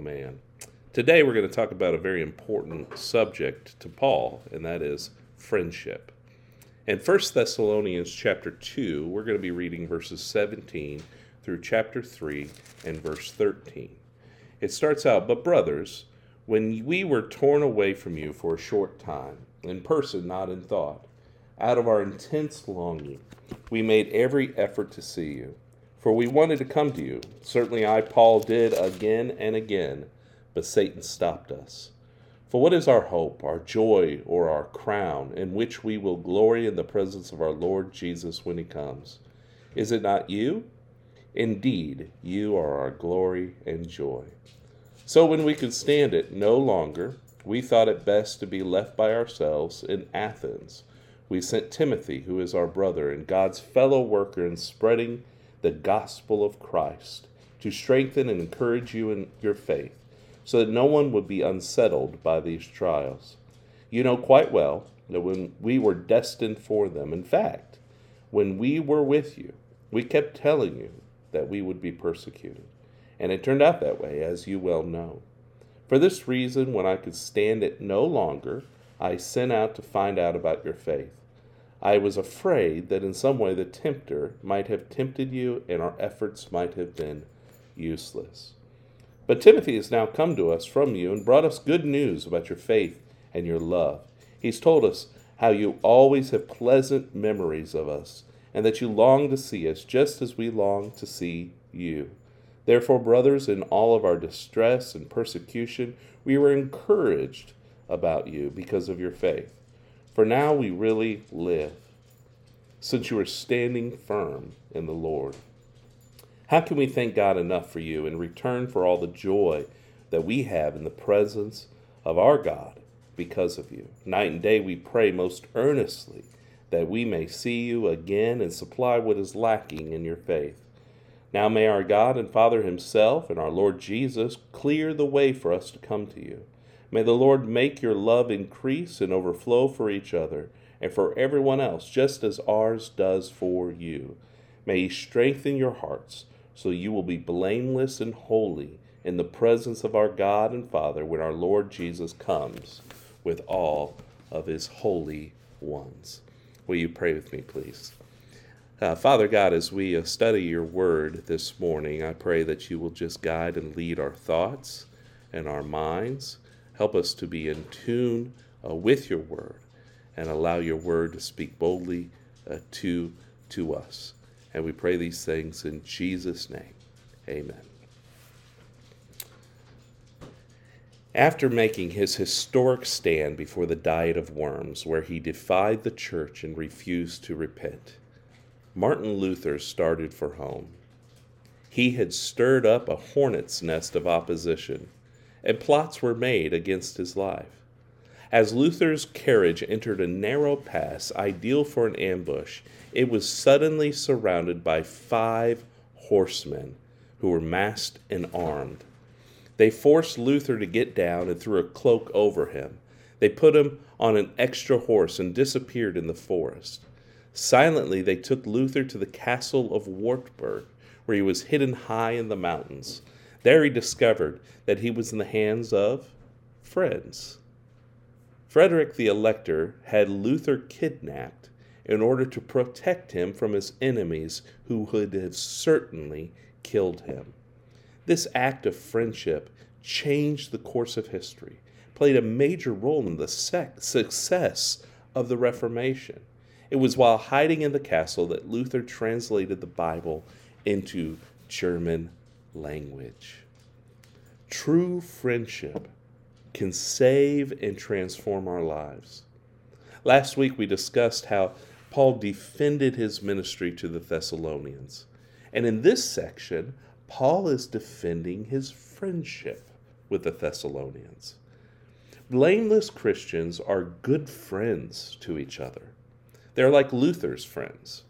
man. Today we're going to talk about a very important subject to Paul, and that is friendship. In 1 Thessalonians chapter 2, we're going to be reading verses 17 through chapter 3 and verse 13. It starts out, But brothers, when we were torn away from you for a short time, in person, not in thought, out of our intense longing, we made every effort to see you. For we wanted to come to you. Certainly I, Paul, did again and again, but Satan stopped us. For what is our hope, our joy, or our crown, in which we will glory in the presence of our Lord Jesus when he comes? Is it not you? Indeed, you are our glory and joy. So when we could stand it no longer, we thought it best to be left by ourselves in Athens. We sent Timothy, who is our brother and God's fellow worker in spreading the gospel of Christ, to strengthen and encourage you in your faith, so that no one would be unsettled by these trials. You know quite well that when we were destined for them, in fact, when we were with you, we kept telling you that we would be persecuted. And it turned out that way, as you well know. For this reason, when I could stand it no longer, I sent out to find out about your faith. I was afraid that in some way the tempter might have tempted you and our efforts might have been useless. But Timothy has now come to us from you and brought us good news about your faith and your love. He's told us how you always have pleasant memories of us and that you long to see us just as we long to see you. Therefore, brothers, in all of our distress and persecution, we were encouraged about you because of your faith. For now we really live, since you are standing firm in the Lord. How can we thank God enough for you in return for all the joy that we have in the presence of our God because of you? Night and day we pray most earnestly that we may see you again and supply what is lacking in your faith. Now may our God and Father Himself and our Lord Jesus clear the way for us to come to you. May the Lord make your love increase and overflow for each other and for everyone else, just as ours does for you. May He strengthen your hearts so you will be blameless and holy in the presence of our God and Father when our Lord Jesus comes with all of His holy ones. Will you pray with me, please? Uh, Father God, as we uh, study your word this morning, I pray that you will just guide and lead our thoughts and our minds. Help us to be in tune uh, with your word and allow your word to speak boldly uh, to, to us. And we pray these things in Jesus' name. Amen. After making his historic stand before the Diet of Worms, where he defied the church and refused to repent, Martin Luther started for home. He had stirred up a hornet's nest of opposition and plots were made against his life. As Luther's carriage entered a narrow pass ideal for an ambush, it was suddenly surrounded by five horsemen who were masked and armed. They forced Luther to get down and threw a cloak over him. They put him on an extra horse and disappeared in the forest. Silently, they took Luther to the castle of Wartburg, where he was hidden high in the mountains. There he discovered that he was in the hands of friends. Frederick the Elector had Luther kidnapped in order to protect him from his enemies who would have certainly killed him. This act of friendship changed the course of history, played a major role in the sec- success of the Reformation. It was while hiding in the castle that Luther translated the Bible into German language. True friendship can save and transform our lives. Last week we discussed how Paul defended his ministry to the Thessalonians. And in this section, Paul is defending his friendship with the Thessalonians. Blameless Christians are good friends to each other. They're like Luther's friends.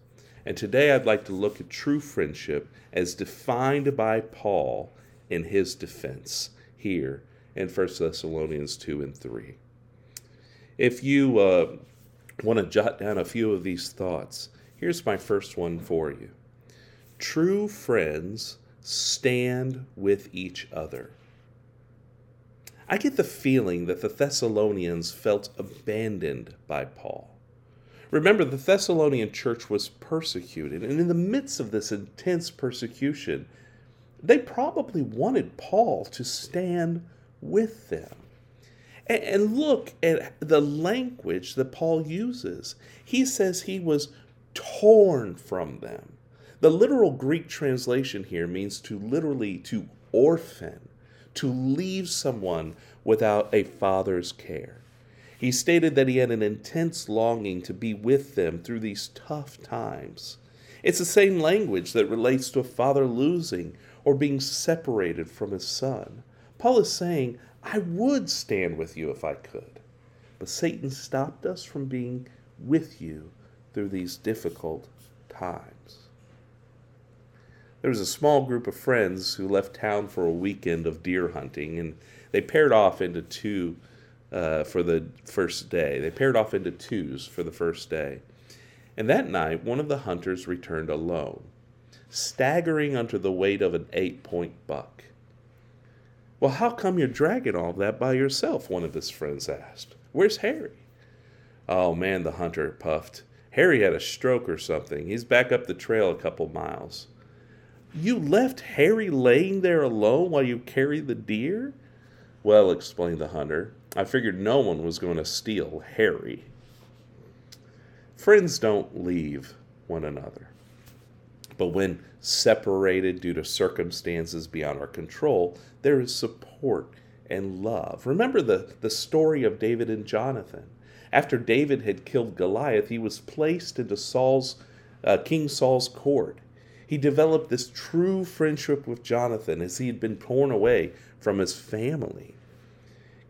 And today I'd like to look at true friendship as defined by Paul in his defense here in 1 Thessalonians 2 and 3. If you uh, want to jot down a few of these thoughts, here's my first one for you. True friends stand with each other. I get the feeling that the Thessalonians felt abandoned by Paul. Remember, the Thessalonian church was persecuted, and in the midst of this intense persecution, they probably wanted Paul to stand with them. And look at the language that Paul uses. He says he was torn from them. The literal Greek translation here means to literally to orphan, to leave someone without a father's care. He stated that he had an intense longing to be with them through these tough times. It's the same language that relates to a father losing or being separated from his son. Paul is saying, I would stand with you if I could. But Satan stopped us from being with you through these difficult times. There was a small group of friends who left town for a weekend of deer hunting, and they paired off into two uh, for the first day. They paired off into twos for the first day. And that night, one of the hunters returned alone, staggering under the weight of an eight point buck. Well, how come you're dragging all that by yourself? One of his friends asked. Where's Harry? Oh man, the hunter puffed. Harry had a stroke or something. He's back up the trail a couple miles. You left Harry laying there alone while you carried the deer? Well, explained the hunter, I figured no one was going to steal Harry. Friends don't leave one another. But when separated due to circumstances beyond our control, there is support and love. Remember the, the story of David and Jonathan. After David had killed Goliath, he was placed into Saul's, uh, King Saul's court he developed this true friendship with Jonathan as he had been torn away from his family.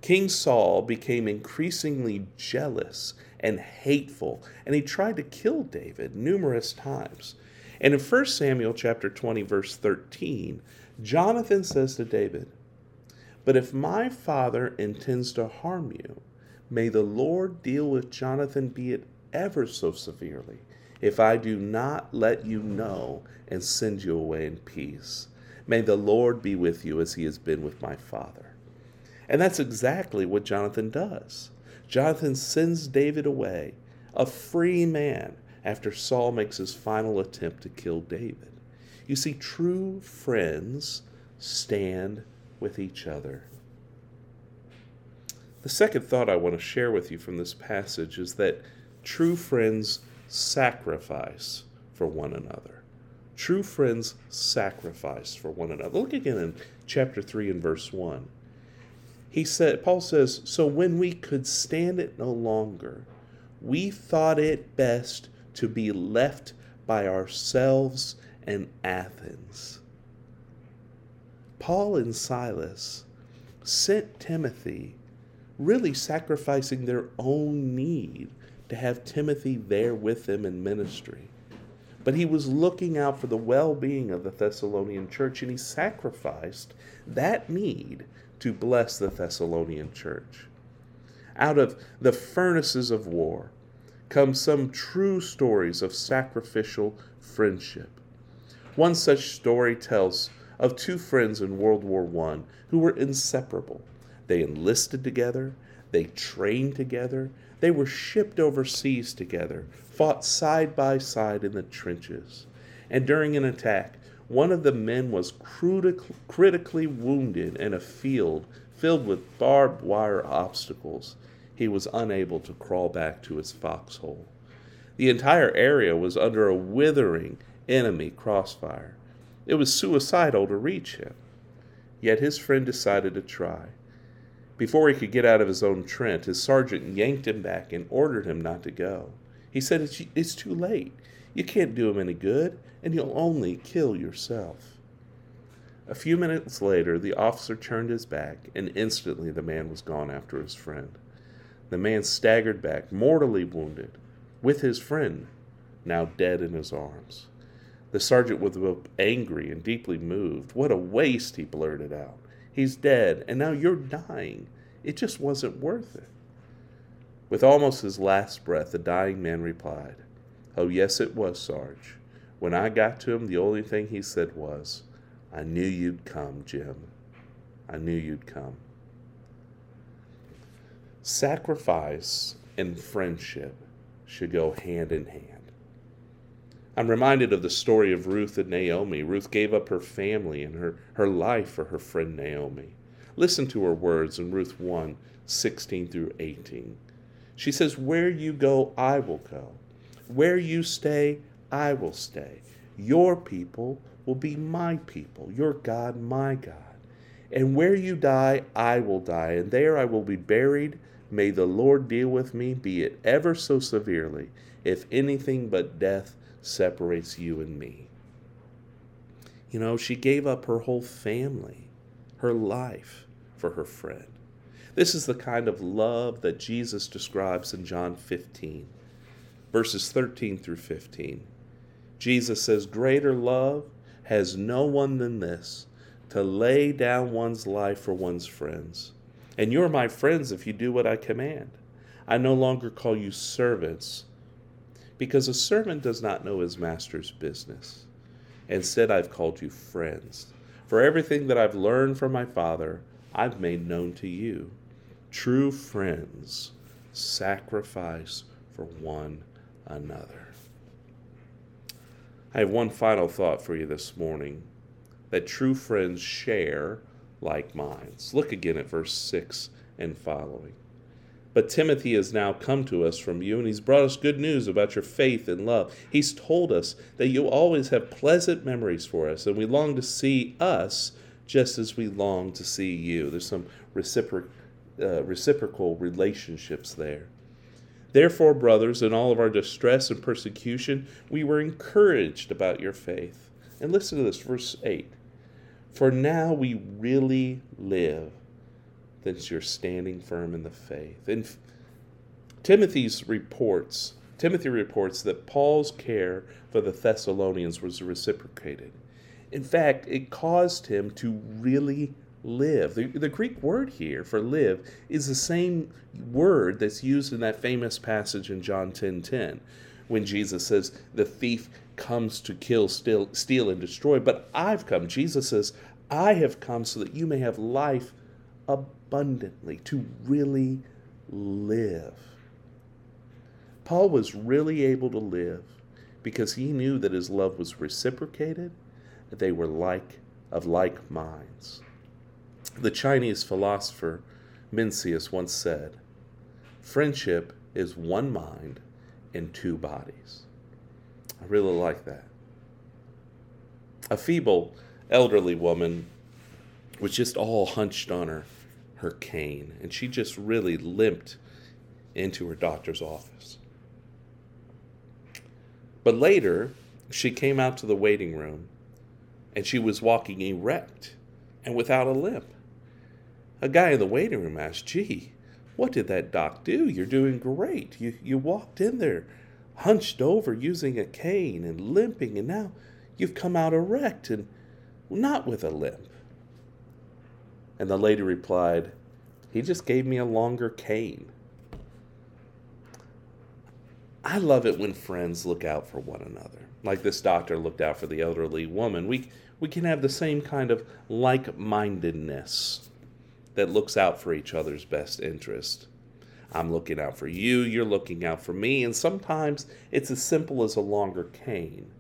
King Saul became increasingly jealous and hateful, and he tried to kill David numerous times. And in 1 Samuel chapter 20 verse 13, Jonathan says to David, "But if my father intends to harm you, may the Lord deal with Jonathan be it ever so severely, if I do not let you know and send you away in peace. May the Lord be with you as he has been with my father. And that's exactly what Jonathan does. Jonathan sends David away, a free man, after Saul makes his final attempt to kill David. You see, true friends stand with each other. The second thought I want to share with you from this passage is that true friends sacrifice for one another. True friends sacrifice for one another. Look again in chapter 3 and verse 1. He said, Paul says, So when we could stand it no longer, we thought it best to be left by ourselves and Athens. Paul and Silas sent Timothy, really sacrificing their own need to have Timothy there with them in ministry. But he was looking out for the well being of the Thessalonian church, and he sacrificed that need to bless the Thessalonian church. Out of the furnaces of war come some true stories of sacrificial friendship. One such story tells of two friends in World War I who were inseparable. They enlisted together, they trained together, they were shipped overseas together, fought side by side in the trenches. And during an attack, one of the men was critically wounded in a field filled with barbed wire obstacles. He was unable to crawl back to his foxhole. The entire area was under a withering enemy crossfire. It was suicidal to reach him. Yet his friend decided to try. Before he could get out of his own trench, his sergeant yanked him back and ordered him not to go. He said, It's, it's too late. You can't do him any good, and you'll only kill yourself. A few minutes later, the officer turned his back, and instantly the man was gone after his friend. The man staggered back, mortally wounded, with his friend now dead in his arms. The sergeant was both angry and deeply moved. What a waste, he blurted out. He's dead, and now you're dying. It just wasn't worth it. With almost his last breath, the dying man replied, Oh, yes, it was, Sarge. When I got to him, the only thing he said was, I knew you'd come, Jim. I knew you'd come. Sacrifice and friendship should go hand in hand. I'm reminded of the story of Ruth and Naomi. Ruth gave up her family and her, her life for her friend Naomi. Listen to her words in Ruth 1 16 through 18. She says, Where you go, I will go. Where you stay, I will stay. Your people will be my people, your God, my God. And where you die, I will die, and there I will be buried. May the Lord deal with me, be it ever so severely, if anything but death separates you and me. You know, she gave up her whole family, her life, for her friend. This is the kind of love that Jesus describes in John 15, verses 13 through 15. Jesus says, Greater love has no one than this, to lay down one's life for one's friends. And you're my friends if you do what I command. I no longer call you servants because a servant does not know his master's business. Instead, I've called you friends. For everything that I've learned from my Father, I've made known to you. True friends sacrifice for one another. I have one final thought for you this morning that true friends share like minds. Look again at verse 6 and following. But Timothy has now come to us from you, and he's brought us good news about your faith and love. He's told us that you always have pleasant memories for us, and we long to see us just as we long to see you. There's some reciproc- uh, reciprocal relationships there. Therefore, brothers, in all of our distress and persecution, we were encouraged about your faith. And listen to this, verse 8. For now we really live that you're standing firm in the faith. And Timothy's reports, Timothy reports that Paul's care for the Thessalonians was reciprocated. In fact, it caused him to really live. The, the, Greek word here for live is the same word that's used in that famous passage in John 10 10, when Jesus says, The thief comes to kill, steal, steal, and destroy, but I've come. Jesus says, I have come so that you may have life abundantly, to really live. Paul was really able to live because he knew that his love was reciprocated, that they were like of like minds. The Chinese philosopher Mencius once said, Friendship is one mind in two bodies. I really like that. A feeble elderly woman was just all hunched on her her cane, and she just really limped into her doctor's office. But later, she came out to the waiting room and she was walking erect and without a limp. A guy in the waiting room asked, Gee, what did that doc do? You're doing great. You, you walked in there hunched over using a cane and limping, and now you've come out erect and not with a limp. And the lady replied, He just gave me a longer cane. I love it when friends look out for one another. Like this doctor looked out for the elderly woman. We, we can have the same kind of like mindedness that looks out for each other's best interest. I'm looking out for you, you're looking out for me, and sometimes it's as simple as a longer cane.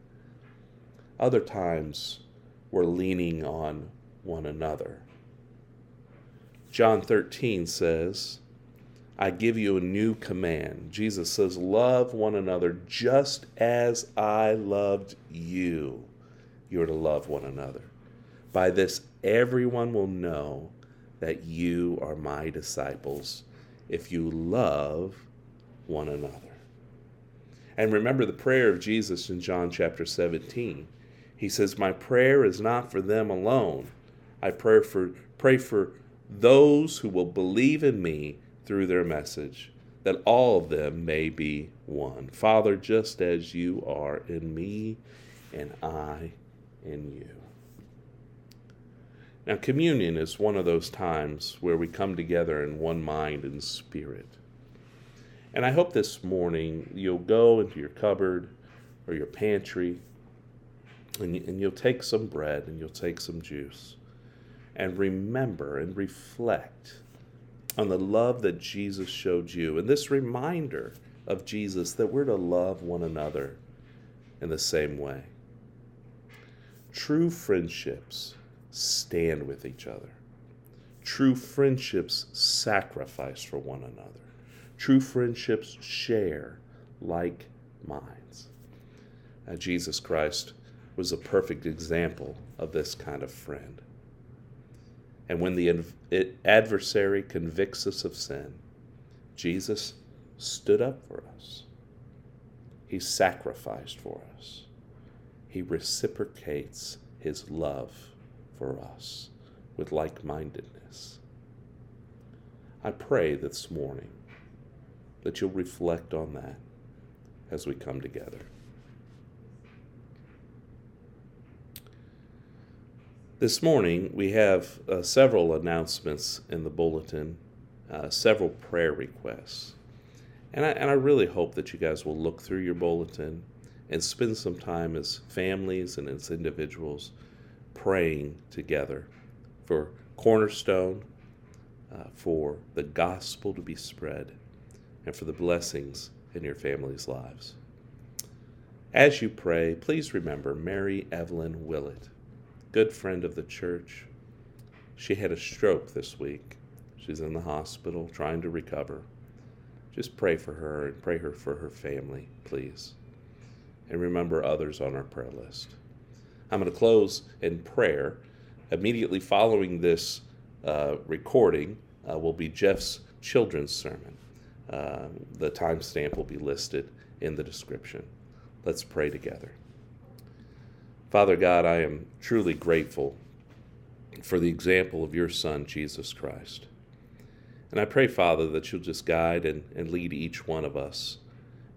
Other times, we're leaning on one another. John 13 says, I give you a new command. Jesus says, Love one another just as I loved you. You're to love one another. By this, everyone will know that you are my disciples if you love one another. And remember the prayer of Jesus in John chapter 17. He says, My prayer is not for them alone. I pray for, pray for those who will believe in me through their message, that all of them may be one. Father, just as you are in me and I in you. Now, communion is one of those times where we come together in one mind and spirit. And I hope this morning you'll go into your cupboard or your pantry and, and you'll take some bread and you'll take some juice and remember and reflect on the love that Jesus showed you, and this reminder of Jesus that we're to love one another in the same way. True friendships stand with each other. True friendships sacrifice for one another. True friendships share like minds. Now, Jesus Christ was a perfect example of this kind of friend. And when the adversary convicts us of sin, Jesus stood up for us. He sacrificed for us. He reciprocates his love for us with like mindedness. I pray this morning that you'll reflect on that as we come together. This morning, we have uh, several announcements in the bulletin, uh, several prayer requests. And I, and I really hope that you guys will look through your bulletin and spend some time as families and as individuals praying together for Cornerstone, uh, for the gospel to be spread, and for the blessings in your family's lives. As you pray, please remember Mary Evelyn Willett, good friend of the church. She had a stroke this week. She's in the hospital trying to recover. Just pray for her and pray her for her family, please. And remember others on our prayer list. I'm going to close in prayer. Immediately following this uh, recording uh, will be Jeff's children's sermon. Uh, the timestamp will be listed in the description. Let's pray together. Father God, I am truly grateful for the example of your Son, Jesus Christ. And I pray, Father, that you'll just guide and, and lead each one of us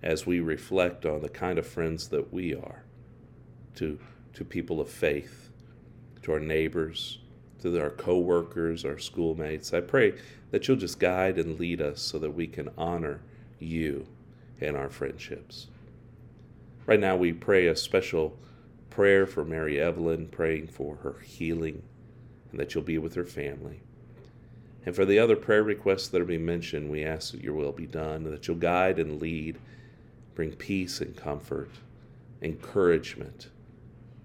as we reflect on the kind of friends that we are to, to people of faith, to our neighbors, to our co-workers, our schoolmates. I pray that you'll just guide and lead us so that we can honor you and our friendships. Right now, we pray a special prayer for Mary Evelyn, praying for her healing and that you'll be with her family. And for the other prayer requests that are being mentioned, we ask that your will be done, that you'll guide and lead, bring peace and comfort, encouragement.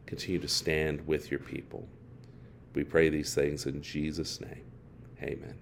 Continue to stand with your people. We pray these things in Jesus' name. Amen.